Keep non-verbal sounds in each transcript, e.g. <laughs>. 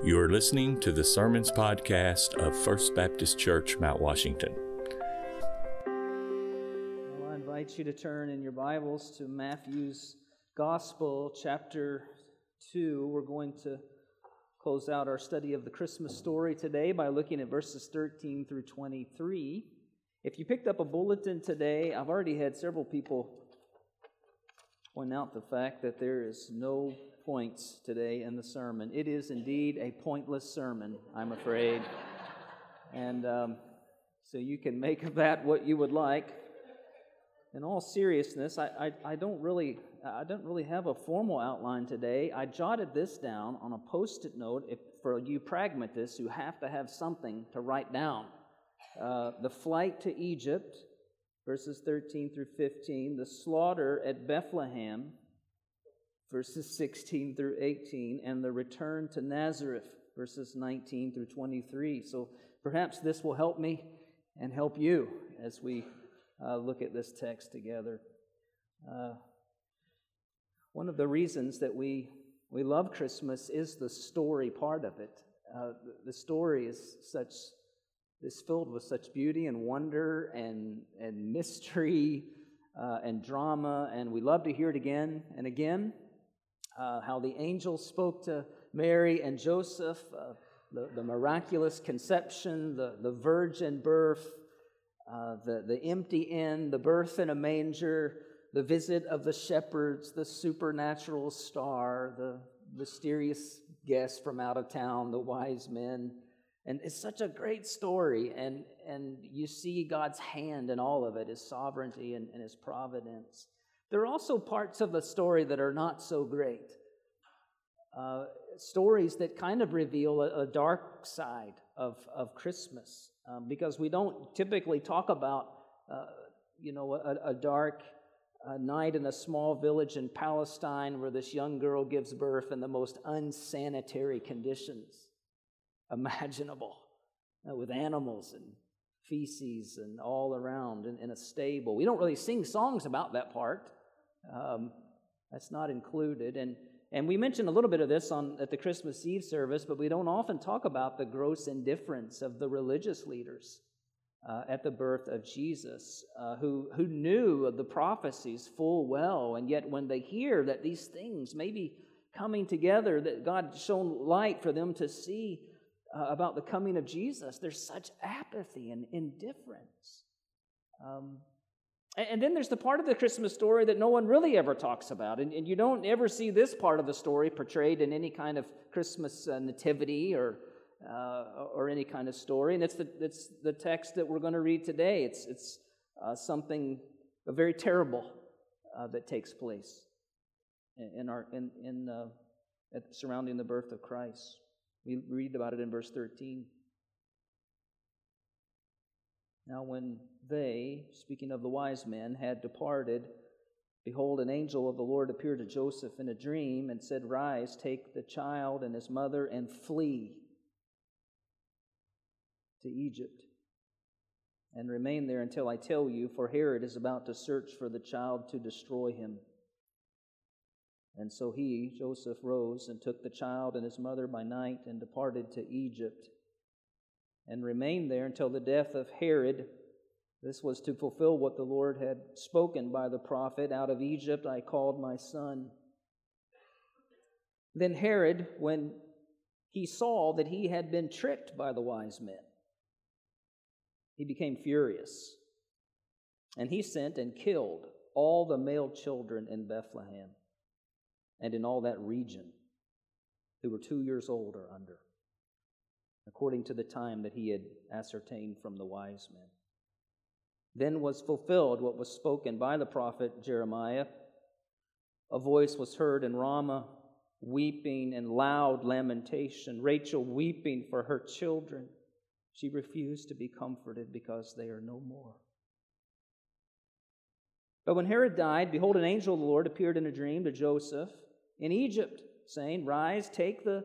You are listening to the Sermons Podcast of First Baptist Church, Mount Washington. Well, I invite you to turn in your Bibles to Matthew's Gospel, chapter 2. We're going to close out our study of the Christmas story today by looking at verses 13 through 23. If you picked up a bulletin today, I've already had several people point out the fact that there is no points today in the sermon. It is indeed a pointless sermon, I'm afraid. and um, so you can make of that what you would like. In all seriousness, I, I, I, don't really I don't really have a formal outline today. I jotted this down on a post-it note if, for you pragmatists who have to have something to write down. Uh, the flight to Egypt, verses 13 through 15, the slaughter at Bethlehem, verses 16 through 18, and the return to Nazareth, verses 19 through 23. So perhaps this will help me and help you as we uh, look at this text together. Uh, one of the reasons that we, we love Christmas is the story part of it. Uh, the story is such is filled with such beauty and wonder and, and <laughs> mystery uh, and drama, and we love to hear it again and again uh, how the angel spoke to Mary and Joseph, uh, the, the miraculous conception, the, the virgin birth, uh, the, the empty inn, the birth in a manger, the visit of the shepherds, the supernatural star, the mysterious guest from out of town, the wise men. And it's such a great story, and, and you see God's hand in all of it, His sovereignty and, and His providence. There are also parts of the story that are not so great. Uh, stories that kind of reveal a, a dark side of, of Christmas um, because we don't typically talk about, uh, you know, a, a dark uh, night in a small village in Palestine where this young girl gives birth in the most unsanitary conditions imaginable <laughs> uh, with animals and feces and all around in, in, a stable. We don't really sing songs about that part. Um, that's not included. And, and we mentioned a little bit of this on, at the Christmas Eve service, but we don't often talk about the gross indifference of the religious leaders uh, at the birth of Jesus, uh, who, who knew the prophecies full well. And yet, when they hear that these things may be coming together, that God shone light for them to see uh, about the coming of Jesus, there's such apathy and indifference. Um, and then there's the part of the Christmas story that no one really ever talks about. And, you don't ever see this part of the story portrayed in any kind of Christmas uh, nativity or, uh, or any kind of story. And it's the, it's the text that we're going to read today. It's, it's uh, something very terrible uh, that takes place in, our, in, in, surrounding the birth of Christ. We read about it in verse 13. Now, when they, speaking of the wise men, had departed, behold, an angel of the Lord appeared to Joseph in a dream and said, Rise, take the child and his mother, and flee to Egypt, and remain there until I tell you, for Herod is about to search for the child to destroy him. And so he, Joseph, rose and took the child and his mother by night and departed to Egypt and remained there until the death of Herod. This was to fulfill what the Lord had spoken by the prophet Out of Egypt I called my son. Then Herod, when he saw that he had been tricked by the wise men, he became furious. And he sent and killed all the male children in Bethlehem and in all that region who were two years old or under according to the time that he had ascertained from the wise men. Then was fulfilled what was spoken by the prophet Jeremiah. A voice was heard in Ramah, weeping and loud lamentation, Rachel weeping for her children. She refused to be comforted because they are no more. But when Herod died, behold, an angel of the Lord appeared in a dream to Joseph in Egypt, saying, Rise, take the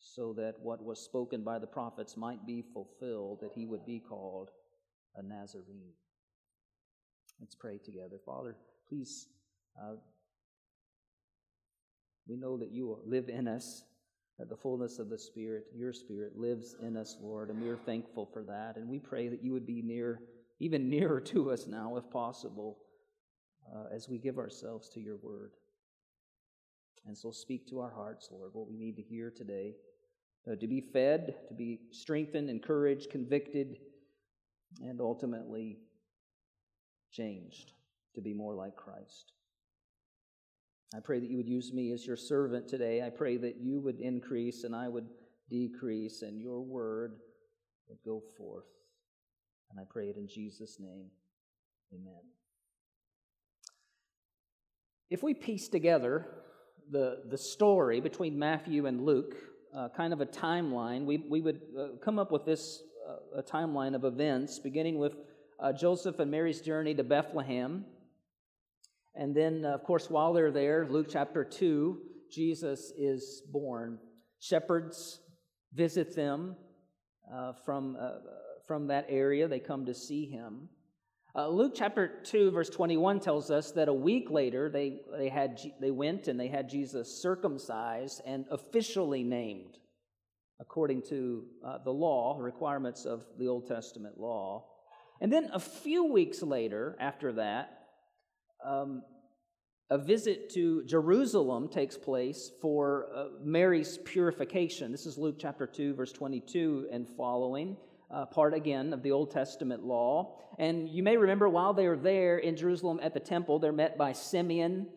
so that what was spoken by the prophets might be fulfilled, that he would be called a Nazarene. Let's pray together. Father, please, uh, we know that you live in us, that the fullness of the Spirit, your Spirit, lives in us, Lord, and we are thankful for that. And we pray that you would be near, even nearer to us now, if possible, uh, as we give ourselves to your word. And so speak to our hearts, Lord, what we need to hear today uh, to be fed, to be strengthened, encouraged, convicted, and ultimately changed to be more like Christ. I pray that you would use me as your servant today. I pray that you would increase and I would decrease, and your word would go forth. And I pray it in Jesus' name. Amen. If we piece together the, the story between Matthew and Luke, uh, kind of a timeline, we, we would uh, come up with this uh, timeline of events, beginning with uh, Joseph and Mary's journey to Bethlehem. And then, uh, of course, while they're there, Luke chapter 2, Jesus is born. Shepherds visit them uh, from, from that area, they come to see him. Uh, Luke chapter 2, verse 21 tells us that a week later they, they, had, they went and they had Jesus circumcised and officially named according to uh, the law, requirements of the Old Testament law. And then a few weeks later, after that, um, a visit to Jerusalem takes place for uh, Mary's purification. This is Luke chapter 2, verse 22 and following uh, part again of the Old Testament law. And you may remember while they were there in Jerusalem at the temple, they're met by Simeon,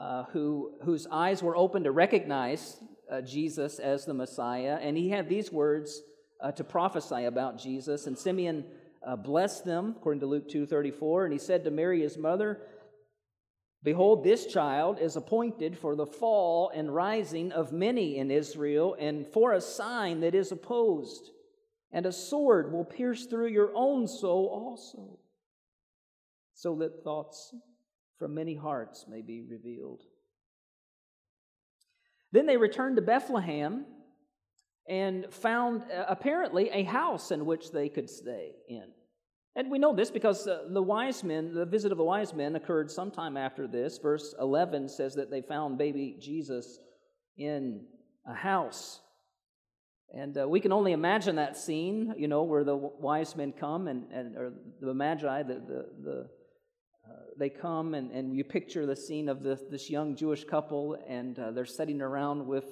uh, who, whose eyes were open to recognize uh, Jesus as the Messiah. And he had these words uh, to prophesy about Jesus. And Simeon uh, blessed them, according to Luke 2.34. And he said to Mary, his mother, Behold, this child is appointed for the fall and rising of many in Israel, and for a sign that is opposed and a sword will pierce through your own soul also, so that thoughts from many hearts may be revealed. Then they returned to Bethlehem and found uh, apparently a house in which they could stay in. And we know this because uh, the wise men, the visit of the wise men occurred sometime after this. Verse 11 says that they found baby Jesus in a house. And uh, we can only imagine that scene, you know, where the wise men come and, and or the magi, the, the, the uh, they come and, and you picture the scene of this, this young Jewish couple and uh, they're sitting around with,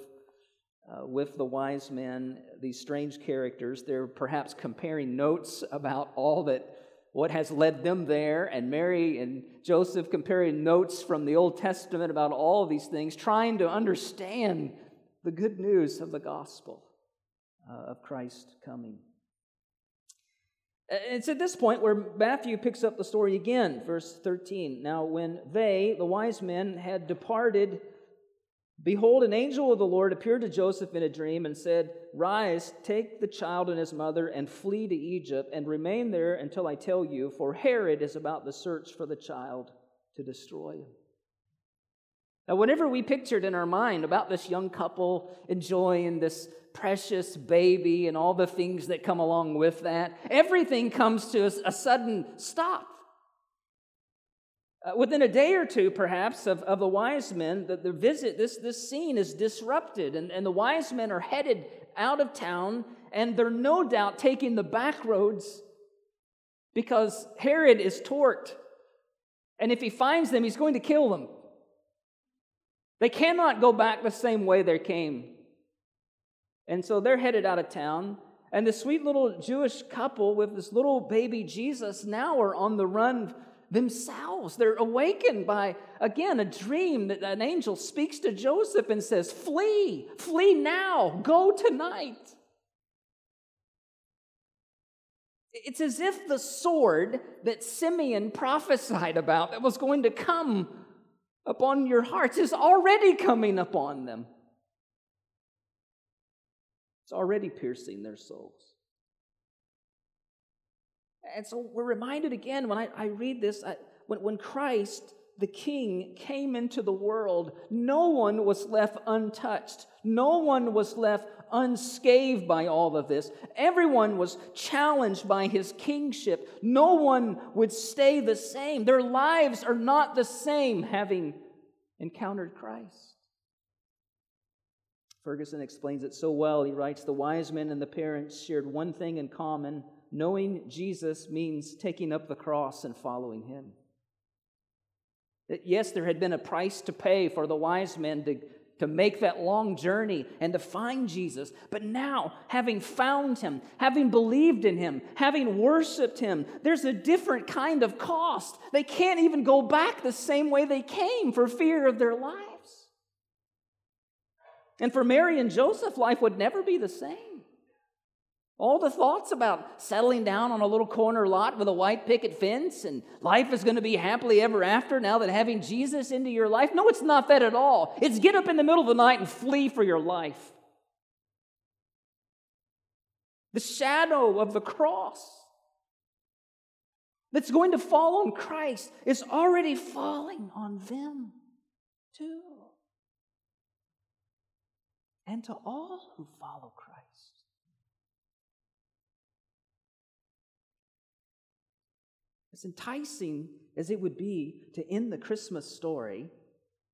uh, with the wise men, these strange characters. They're perhaps comparing notes about all that, what has led them there, and Mary and Joseph comparing notes from the Old Testament about all these things, trying to understand the good news of the gospel uh, of Christ coming. It's at this point where Matthew picks up the story again, verse 13. Now, when they, the wise men, had departed, behold, an angel of the Lord appeared to Joseph in a dream and said, Rise, take the child and his mother, and flee to Egypt, and remain there until I tell you, for Herod is about the search for the child to destroy him. Now, whatever we pictured in our mind about this young couple enjoying this precious baby and all the things that come along with that, everything comes to a sudden stop. Uh, within a day or two, perhaps, of, of the wise men, the, the visit, this, this scene is disrupted, and, and the wise men are headed out of town, and they're no doubt taking the back roads because Herod is torqued. And if he finds them, he's going to kill them. They cannot go back the same way they came. And so they're headed out of town. And the sweet little Jewish couple with this little baby Jesus now are on the run themselves. They're awakened by, again, a dream that an angel speaks to Joseph and says, Flee, flee now, go tonight. It's as if the sword that Simeon prophesied about that was going to come upon your hearts is already coming upon them. It's already piercing their souls. And so we're reminded again when I, I read this, I, when, when Christ, the King, came into the world, no one was left untouched. No one was left unscathed by all of this. Everyone was challenged by his kingship. No one would stay the same. Their lives are not the same having encountered Christ. Ferguson explains it so well. He writes The wise men and the parents shared one thing in common knowing Jesus means taking up the cross and following him. That yes, there had been a price to pay for the wise men to to make that long journey and to find Jesus. But now, having found him, having believed in him, having worshiped him, there's a different kind of cost. They can't even go back the same way they came for fear of their lives. And for Mary and Joseph, life would never be the same. All the thoughts about settling down on a little corner lot with a white picket fence and life is going to be happily ever after now that having Jesus into your life. No, it's not that at all. It's get up in the middle of the night and flee for your life. The shadow of the cross that's going to fall on Christ is already falling on them too. And to all who follow Christ. Enticing as it would be to end the Christmas story,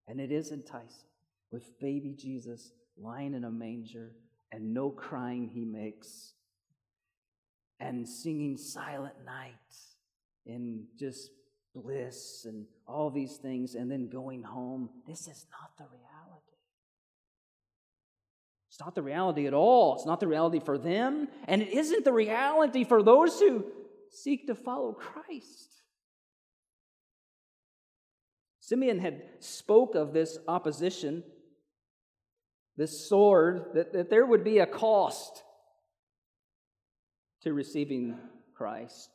and it is enticing, with baby Jesus lying in a manger and no crying he makes, and singing Silent Night in just bliss and all these things, and then going home. This is not the reality. It's not the reality at all. It's not the reality for them, and it isn't the reality for those who seek to follow Christ. Simeon had spoke of this opposition, this sword, that, that there would be a cost to receiving Christ.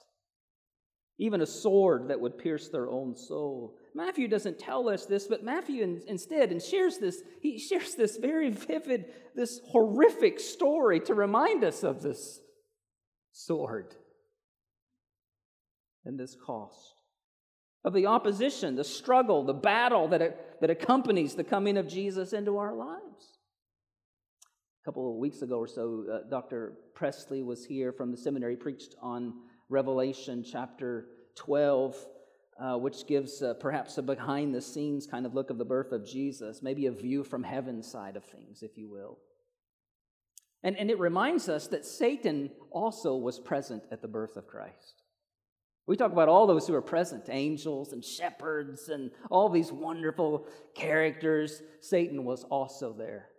Even a sword that would pierce their own soul. Matthew doesn't tell us this, but Matthew in, instead and shares this, he shares this very <laughs> vivid, this horrific story to remind us of this sword and this cost. Of the opposition, the struggle, the battle that, that accompanies the coming of Jesus into our lives. A couple of weeks ago or so, uh, Dr. Presley was here from the seminary, preached on Revelation chapter 12, uh, which gives uh, perhaps a behind the scenes kind of look of the birth of Jesus, maybe a view from heaven's side of things, if you will. And, and it reminds us that Satan also was present at the birth of Christ. We talk about all those who are present angels and shepherds and all these wonderful characters. Satan was also there.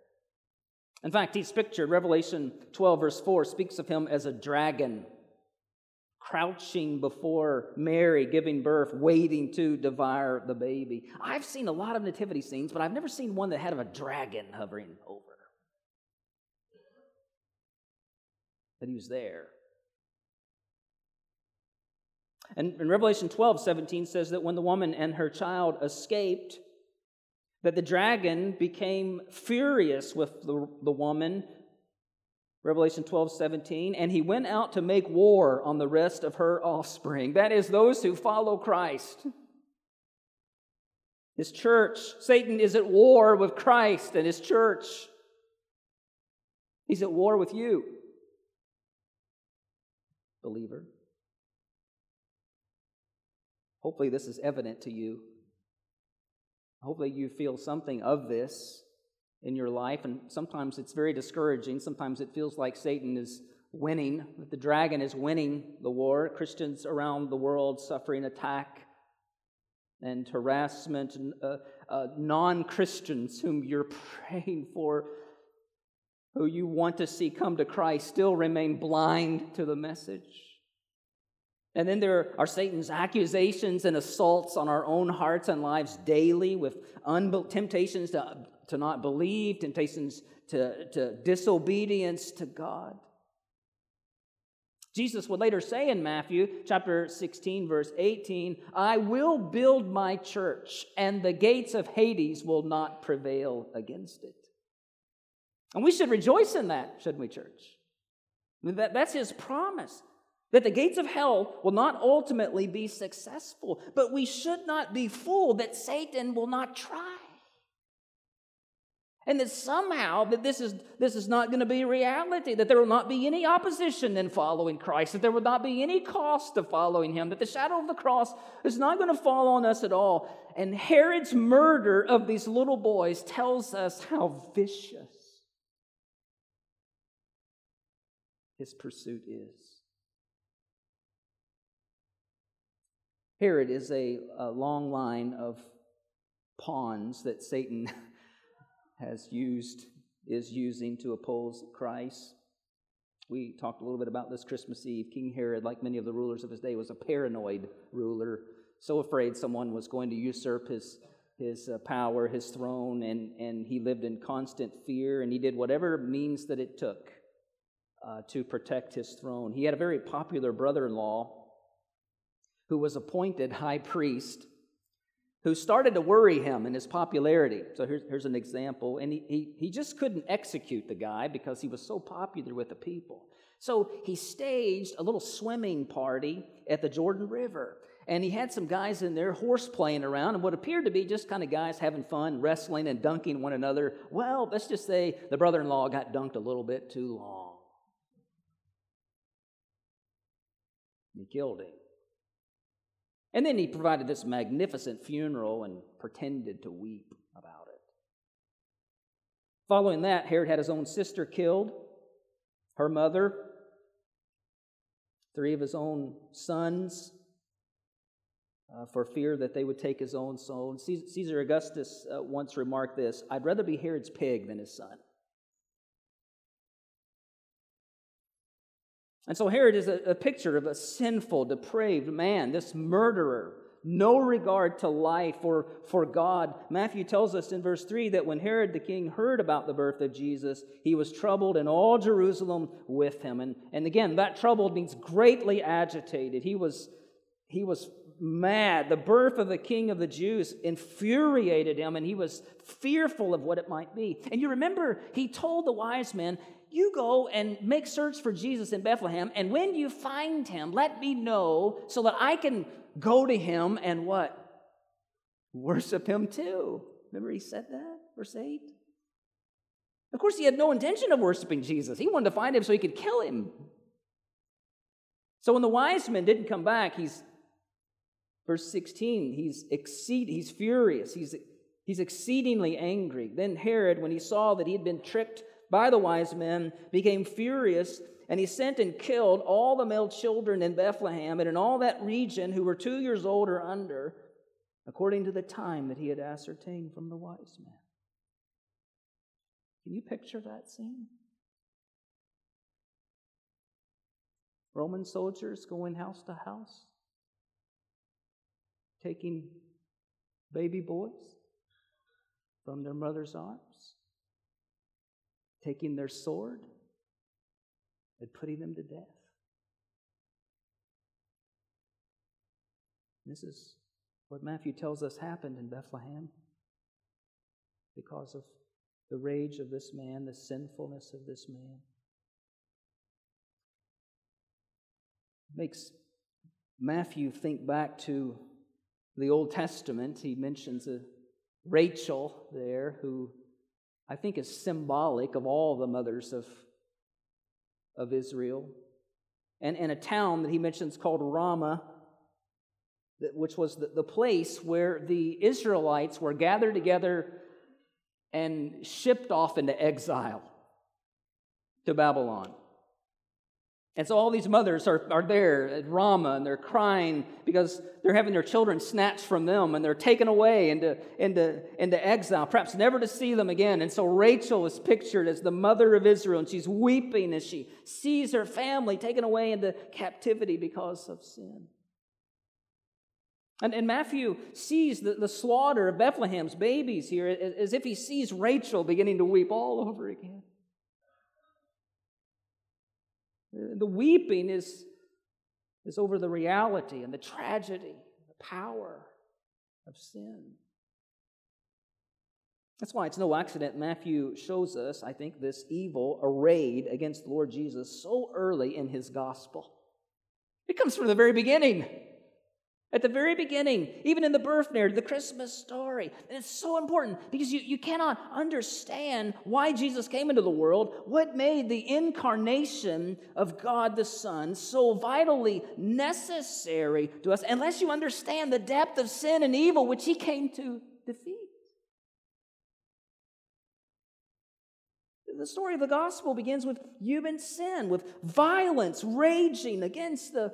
In fact, he's pictured, Revelation 12, verse 4, speaks of him as a dragon crouching before Mary, giving birth, waiting to devour the baby. I've seen a lot of nativity scenes, but I've never seen one that had a dragon hovering over. But he was there. And, and Revelation 12, 17 says that when the woman and her child escaped, that the dragon became furious with the, the woman. Revelation 12, 17, and he went out to make war on the rest of her offspring. That is, those who follow Christ. His church, Satan is at war with Christ and his church. He's at war with you, believer. Hopefully, this is evident to you. Hopefully, you feel something of this in your life, and sometimes it's very discouraging. Sometimes it feels like Satan is winning, that the dragon is winning the war. Christians around the world suffering attack and harassment, and uh, uh, non Christians whom you're <laughs> praying for, who you want to see come to Christ, still remain blind to the message. And then there are Satan's accusations and assaults on our own hearts and lives daily with temptations to, to not believe, temptations to, to disobedience to God. Jesus would later say in Matthew chapter 16, verse 18, I will build my church, and the gates of Hades will not prevail against it. And we should rejoice in that, shouldn't we, church? That, that's his promise that the gates of hell will not ultimately be successful, but we should not be fooled that Satan will not try. And that somehow that this is, this is not going to be reality, that there will not be any opposition in following Christ, that there will not be any cost to following him, that the shadow of the cross is not going to fall on us at all. And Herod's murder of these little boys tells us how vicious his pursuit is. Herod is a, a long line of pawns that Satan <laughs> has used, is using to oppose Christ. We talked a little bit about this Christmas Eve. King Herod, like many of the rulers of his day, was a paranoid ruler, so afraid someone was going to usurp his, his uh, power, his throne, and, and he lived in constant fear, and he did whatever means that it took uh, to protect his throne. He had a very popular brother in law who was appointed high priest who started to worry him in his popularity. So here's, here's an example. And he, he, he just couldn't execute the guy because he was so popular with the people. So he staged a little swimming party at the Jordan River. And he had some guys in there horse playing around and what appeared to be just kind of guys having fun, wrestling and dunking one another. Well, let's just say the brother in law got dunked a little bit too long. He killed him. And then he provided this magnificent funeral and pretended to weep about it. Following that, Herod had his own sister killed, her mother, three of his own sons, uh, for fear that they would take his own soul. And Caesar Augustus uh, once remarked this I'd rather be Herod's pig than his son. And so Herod is a, a picture of a sinful, depraved man, this murderer, no regard to life or for God. Matthew tells us in verse 3 that when Herod the king heard about the birth of Jesus, he was troubled, and all Jerusalem with him. And, and again, that troubled means greatly agitated. He was, he was mad. The birth of the king of the Jews infuriated him, and he was fearful of what it might be. And you remember, he told the wise men, you go and make search for Jesus in Bethlehem, and when you find him, let me know so that I can go to him and what? Worship him too. Remember he said that, verse 8? Of course, he had no intention of worshiping Jesus. He wanted to find him so he could kill him. So when the wise men didn't come back, he's verse 16, he's exceed, he's furious, he's he's exceedingly angry. Then Herod, when he saw that he had been tricked by the wise men, became furious, and he sent and killed all the male children in Bethlehem and in all that region who were two years old or under, according to the time that he had ascertained from the wise men. Can you picture that scene? Roman soldiers going house to house, taking baby boys from their mother's arms taking their sword and putting them to death. This is what Matthew tells us happened in Bethlehem because of the rage of this man, the sinfulness of this man. Makes Matthew think back to the Old Testament. He mentions a Rachel there who I think is symbolic of all the mothers of, of Israel. And, and a town that he mentions called Ramah, which was the, the place where the Israelites were gathered together and shipped off into exile to Babylon. And so all these mothers are, are there at Ramah and they're crying because they're having their children snatched from them and they're taken away into, into, into exile, perhaps never to see them again. And so Rachel is pictured as the mother of Israel and she's weeping as she sees her family taken away into captivity because of sin. And, and Matthew sees the, the slaughter of Bethlehem's babies here as if he sees Rachel beginning to weep all over again. The weeping is, is over the reality and the tragedy, the power of sin. That's why it's no accident Matthew shows us, I think, this evil arrayed against the Lord Jesus so early in his gospel. It comes from the very beginning. At the very beginning, even in the birth narrative, the Christmas story. And it's so important because you, you cannot understand why Jesus came into the world, what made the incarnation of God the Son so vitally necessary to us, unless you understand the depth of sin and evil which he came to defeat. The story of the gospel begins with human sin, with violence raging against the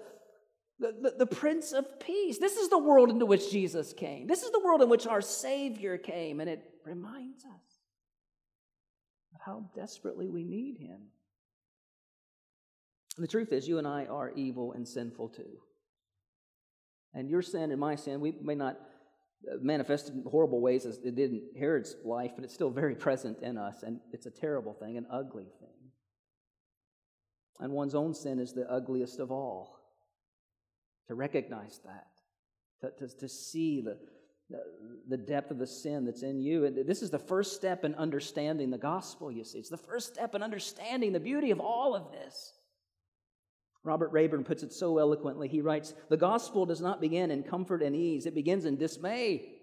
the, the, the, Prince of Peace. This is the world into which Jesus came. This is the world in which our Savior came, and it reminds us of how desperately we need Him. And the truth is, you and I are evil and sinful too. And your sin and my sin, we may not manifest in horrible ways as it did in Herod's life, but it's still very present in us, and it's a terrible thing, an ugly thing. And one's own sin is the ugliest of all to recognize that, to, to, to see the, the, the depth of the sin that's in you. And this is the first step in understanding the gospel, you see. It's the first step in understanding the beauty of all of this. Robert Rayburn puts it so eloquently. He writes The gospel does not begin in comfort and ease, it begins in dismay.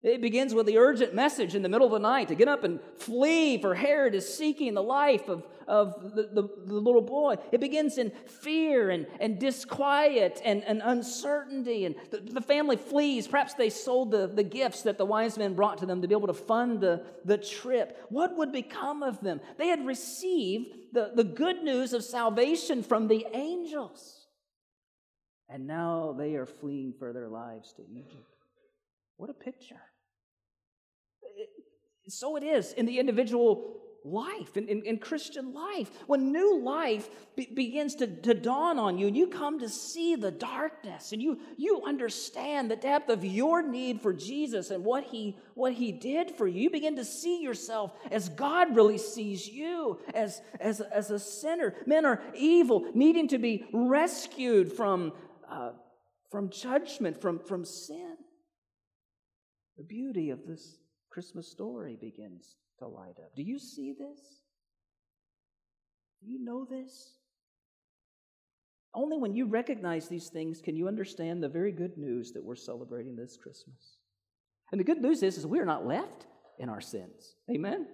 It begins with the urgent message in the middle of the night to get up and flee, for Herod is seeking the life of, of the, the, the, little boy. It begins in fear and, and disquiet and, and uncertainty. And the, the, family flees. Perhaps they sold the, the gifts that the wise men brought to them to be able to fund the, the trip. What would become of them? They had received the, the good news of salvation from the angels. And now they are fleeing for their lives to Egypt. What a picture. So it is in the individual life, in, in, in Christian life. When new life be, begins to, to dawn on you and you come to see the darkness and you, you understand the depth of your need for Jesus and what he, what he did for you, you begin to see yourself as God really sees you, as, as, as a sinner. Men are evil, needing to be rescued from, uh, from judgment, from, from sin. The beauty of this Christmas story begins to light up. Do you see this? Do you know this? Only when you recognize these things can you understand the very good news that we're celebrating this Christmas. And the good news is, is we are not left in our sins. Amen?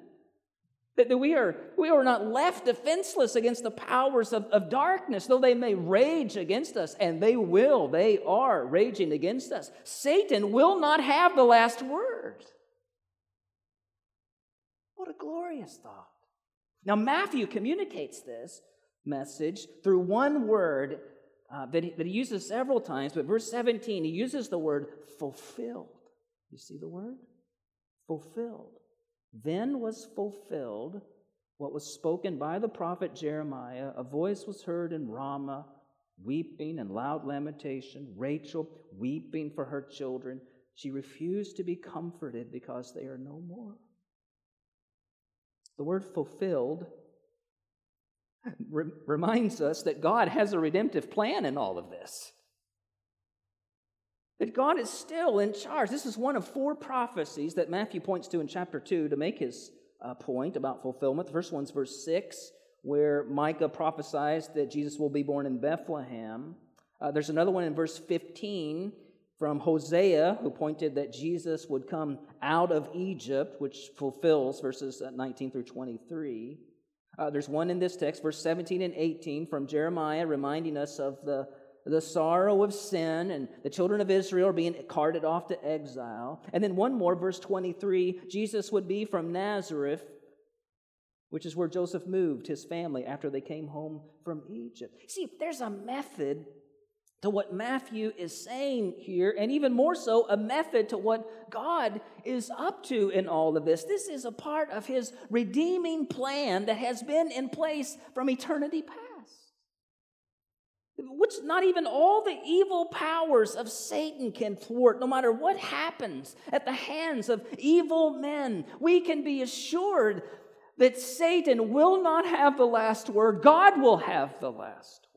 That, we, are, we are not left defenseless against the powers of, of darkness, though they may rage against us, and they will, they are raging against us. Satan will not have the last word. What a glorious thought. Now, Matthew communicates this message through one word uh, that, he, that he uses several times, but verse 17, he uses the word fulfilled. You see the word? Fulfilled. Then was fulfilled what was spoken by the prophet Jeremiah. A voice was heard in Ramah, weeping and loud lamentation, Rachel weeping for her children. She refused to be comforted because they are no more. The word fulfilled <laughs> reminds us that God has a redemptive plan in all of this. That God is still in charge. This is one of four prophecies that Matthew points to in chapter 2 to make his uh, point about fulfillment. The first one's verse 6, where Micah prophesies that Jesus will be born in Bethlehem. Uh, there's another one in verse 15 from Hosea, who pointed that Jesus would come out of Egypt, which fulfills verses uh, 19 through 23. Uh, there's one in this text, verse 17 and 18, from Jeremiah, reminding us of the the sorrow of sin, and the children of Israel are being carted off to exile. And then one more, verse 23 Jesus would be from Nazareth, which is where Joseph moved his family after they came home from Egypt. See, there's a method to what Matthew is saying here, and even more so, a method to what God is up to in all of this. This is a part of his redeeming plan that has been in place from eternity past which not even all the evil powers of Satan can thwart, no matter what happens at the hands of evil men. We can be assured that Satan will not have the last word, God will have the last.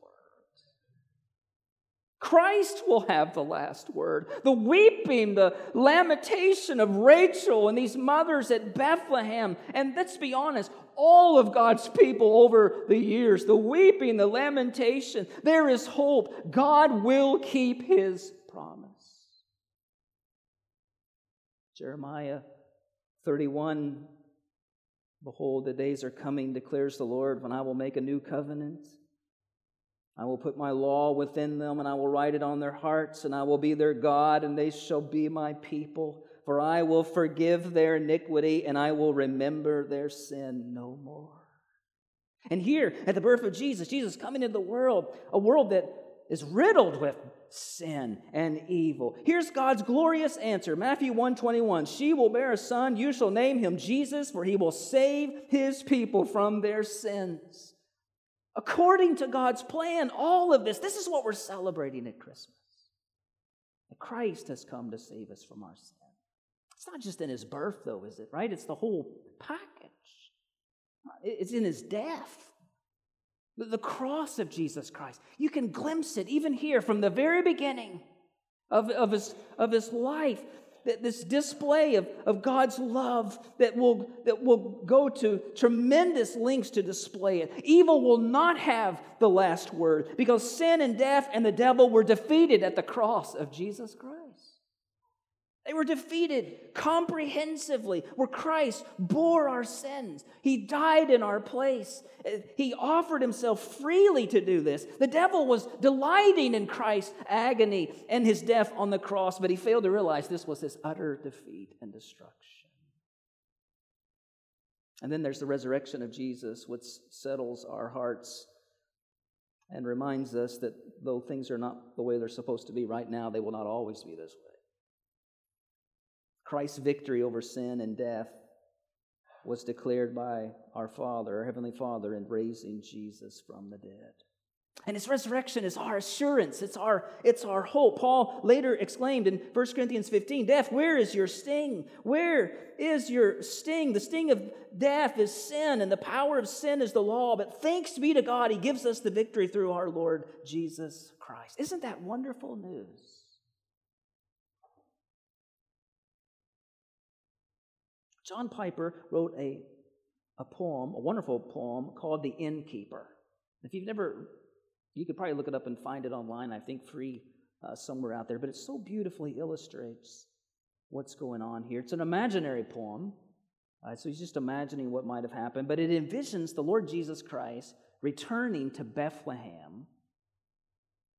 Christ will have the last word. The weeping, the lamentation of Rachel and these mothers at Bethlehem, and let's be honest, all of God's people over the years, the weeping, the lamentation, there is hope. God will keep his promise. Jeremiah 31 Behold, the days are coming, declares the Lord, when I will make a new covenant I will put my law within them, and I will write it on their hearts, and I will be their God, and they shall be my people. For I will forgive their iniquity, and I will remember their sin no more. And here, at the birth of Jesus, Jesus coming into the world, a world that is riddled with sin and evil. Here's God's glorious answer. Matthew 121. She will bear a son, you shall name him Jesus, for he will save his people from their sins according to God's plan, all of this. This is what we're celebrating at Christmas. That Christ has come to save us from our sin. It's not just in his birth, though, is it? Right? It's the whole package. It's in his death. The cross of Jesus Christ. You can glimpse it even here from the very beginning of, of, his, of his life this display of, of God's love that will, that will go to tremendous lengths to display it. Evil will not have the last word because sin and death and the devil were defeated at the cross of Jesus Christ. They were defeated comprehensively, where Christ bore our sins. He died in our place. He offered himself freely to do this. The devil was delighting in Christ's agony and his death on the cross, but he failed to realize this was his utter defeat and destruction. And then there's the resurrection of Jesus, which settles our hearts and reminds us that though things are not the way they're supposed to be right now, they will not always be this way. Christ's victory over sin and death was declared by our Father, our Heavenly Father, in raising Jesus from the dead. And his resurrection is our assurance, it's our, it's our hope. Paul later exclaimed in 1 Corinthians 15 Death, where is your sting? Where is your sting? The sting of death is sin, and the power of sin is the law. But thanks be to God, he gives us the victory through our Lord Jesus Christ. Isn't that wonderful news? John Piper wrote a, a poem, a wonderful poem called The Innkeeper. If you've never, you could probably look it up and find it online, I think free uh, somewhere out there, but it so beautifully illustrates what's going on here. It's an imaginary poem, uh, so he's just imagining what might have happened, but it envisions the Lord Jesus Christ returning to Bethlehem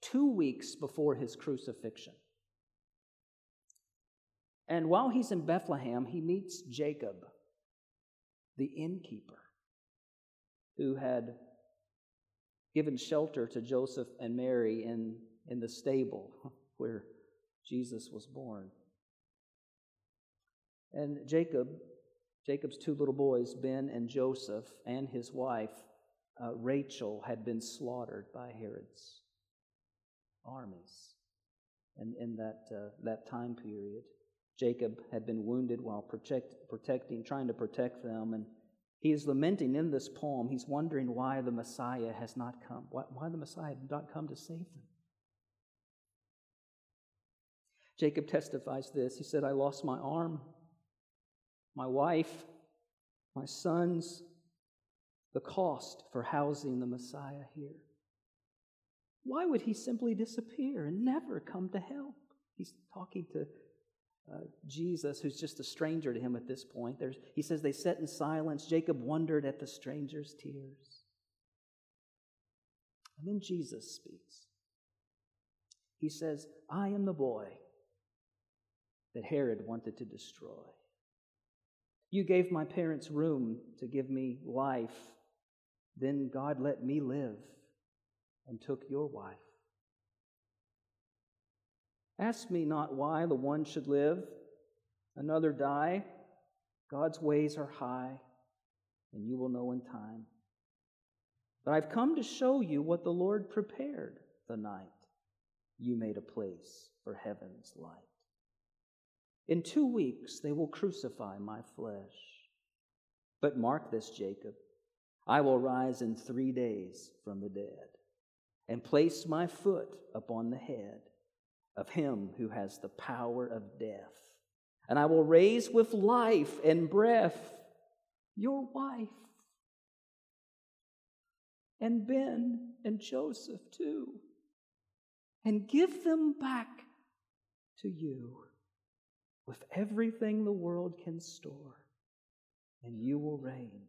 two weeks before his crucifixion. And while he's in Bethlehem, he meets Jacob, the innkeeper, who had given shelter to Joseph and Mary in, in the stable <laughs> where Jesus was born. And Jacob, Jacob's two little boys, Ben and Joseph, and his wife, uh, Rachel, had been slaughtered by Herod's armies in, in that, uh, that time period. Jacob had been wounded while protect, protecting, trying to protect them. And he is lamenting in this poem. He's wondering why the Messiah has not come, why, why the Messiah did not come to save them. Jacob testifies this. He said, I lost my arm, my wife, my sons, the cost for housing the Messiah here. Why would he simply disappear and never come to help? He's talking to uh, Jesus, who's just a stranger to him at this point. There's, he says they sat in silence. Jacob wondered at the stranger's tears. And then Jesus speaks. He says, I am the boy that Herod wanted to destroy. You gave my parents room to give me life. Then God let me live and took your wife. Ask me not why the one should live, another die. God's ways are high, and you will know in time. But I've come to show you what the Lord prepared the night you made a place for heaven's light. In two weeks they will crucify my flesh. But mark this, Jacob I will rise in three days from the dead. and place my foot upon the head of him who has the power of death. And I will raise with life and breath your wife and Ben and Joseph too, and give them back to you with everything the world can store, and you will reign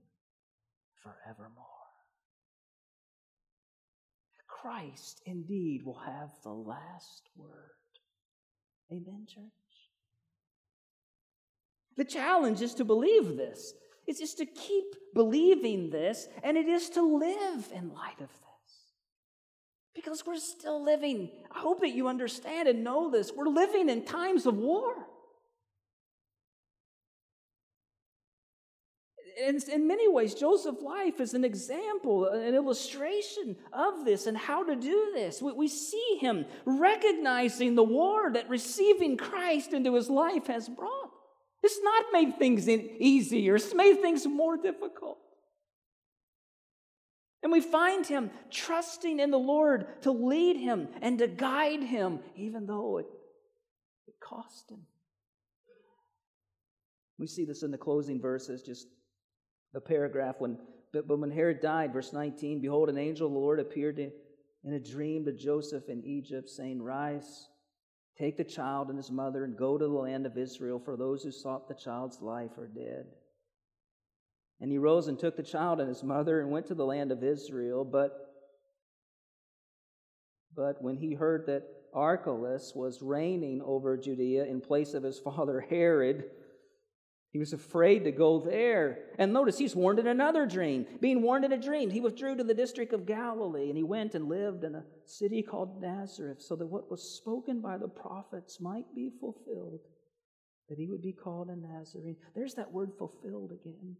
forevermore. Christ indeed will have the last word. Amen, church? The challenge is to believe this. It's just to keep believing this, and it is to live in light of this. Because we're still living. I hope that you understand and know this. We're living in times of war. In, many ways, Joseph's life is an example, an illustration of this and how to do this. We, we see him recognizing the war that receiving Christ into his life has brought. It's not made things easier, it's made things more difficult. And we find him trusting in the Lord to lead him and to guide him, even though it, it cost him. We see this in the closing verses, just the paragraph when but, when Herod died, verse 19, behold, an angel of the Lord appeared in a dream to Joseph in Egypt, saying, Rise, take the child and his mother, and go to the land of Israel, for those who sought the child's life are dead. And he rose and took the child and his mother and went to the land of Israel. But, but when he heard that Archelaus was reigning over Judea in place of his father Herod, he was afraid to go there. And notice he's warned in another dream. Being warned in a dream, he withdrew to the district of Galilee and he went and lived in a city called Nazareth so that what was spoken by the prophets might be fulfilled, that he would be called a Nazarene. There's that word fulfilled again.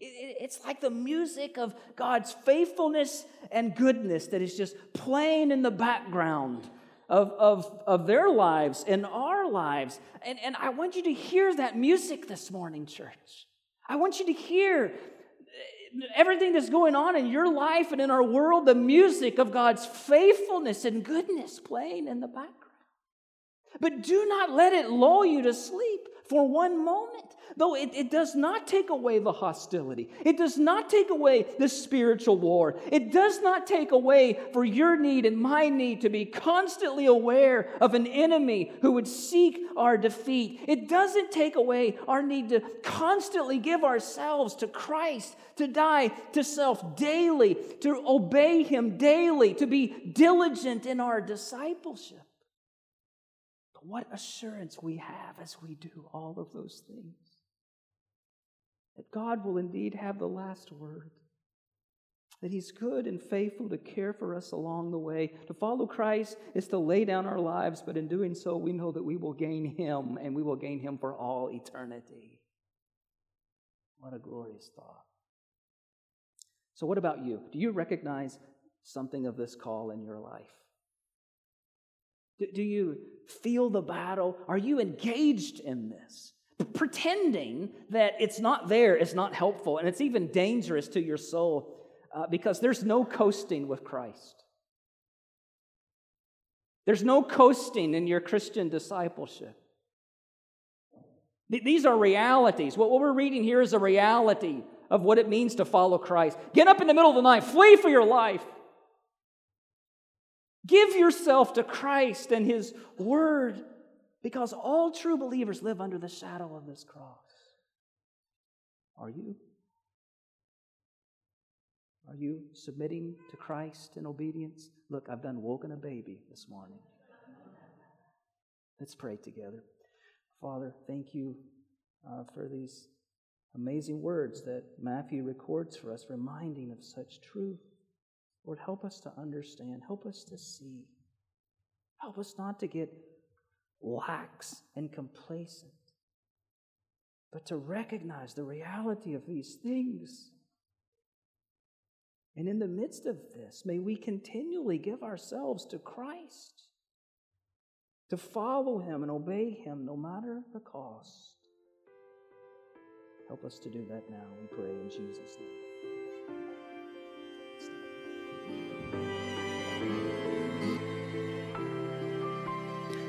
It's like the music of God's faithfulness and goodness that is just playing in the background of, of, of their lives and our lives. And, and I want you to hear that music this morning, church. I want you to hear everything that's going on in your life and in our world, the music of God's faithfulness and goodness playing in the background. But do not let it lull you to sleep for one moment. Though it, it does not take away the hostility, it does not take away the spiritual war, it does not take away for your need and my need to be constantly aware of an enemy who would seek our defeat. It doesn't take away our need to constantly give ourselves to Christ, to die to self daily, to obey Him daily, to be diligent in our discipleship what assurance we have as we do all of those things. That God will indeed have the last word. That He's good and faithful to care for us along the way. To follow Christ is to lay down our lives, but in doing so, we know that we will gain Him and we will gain Him for all eternity. What a glorious thought. So, what about you? Do you recognize something of this call in your life? Do you feel the battle? Are you engaged in this? Pretending that it's not there is not helpful, and it's even dangerous to your soul uh, because there's no coasting with Christ. There's no coasting in your Christian discipleship. These are realities. What we're reading here is a reality of what it means to follow Christ. Get up in the middle of the night, flee for your life. Give yourself to Christ and His Word because all true believers live under the shadow of this cross. Are you? Are you submitting to Christ in obedience? Look, I've done woken a baby this morning. Let's pray together. Father, thank you uh, for these amazing words that Matthew records for us, reminding of such truth. Lord, help us to understand, help us to see. Help us not to get lax and complacent, but to recognize the reality of these things. And in the midst of this, may we continually give ourselves to Christ, to follow Him and obey Him no matter the cost. Help us to do that now, we pray in Jesus' name.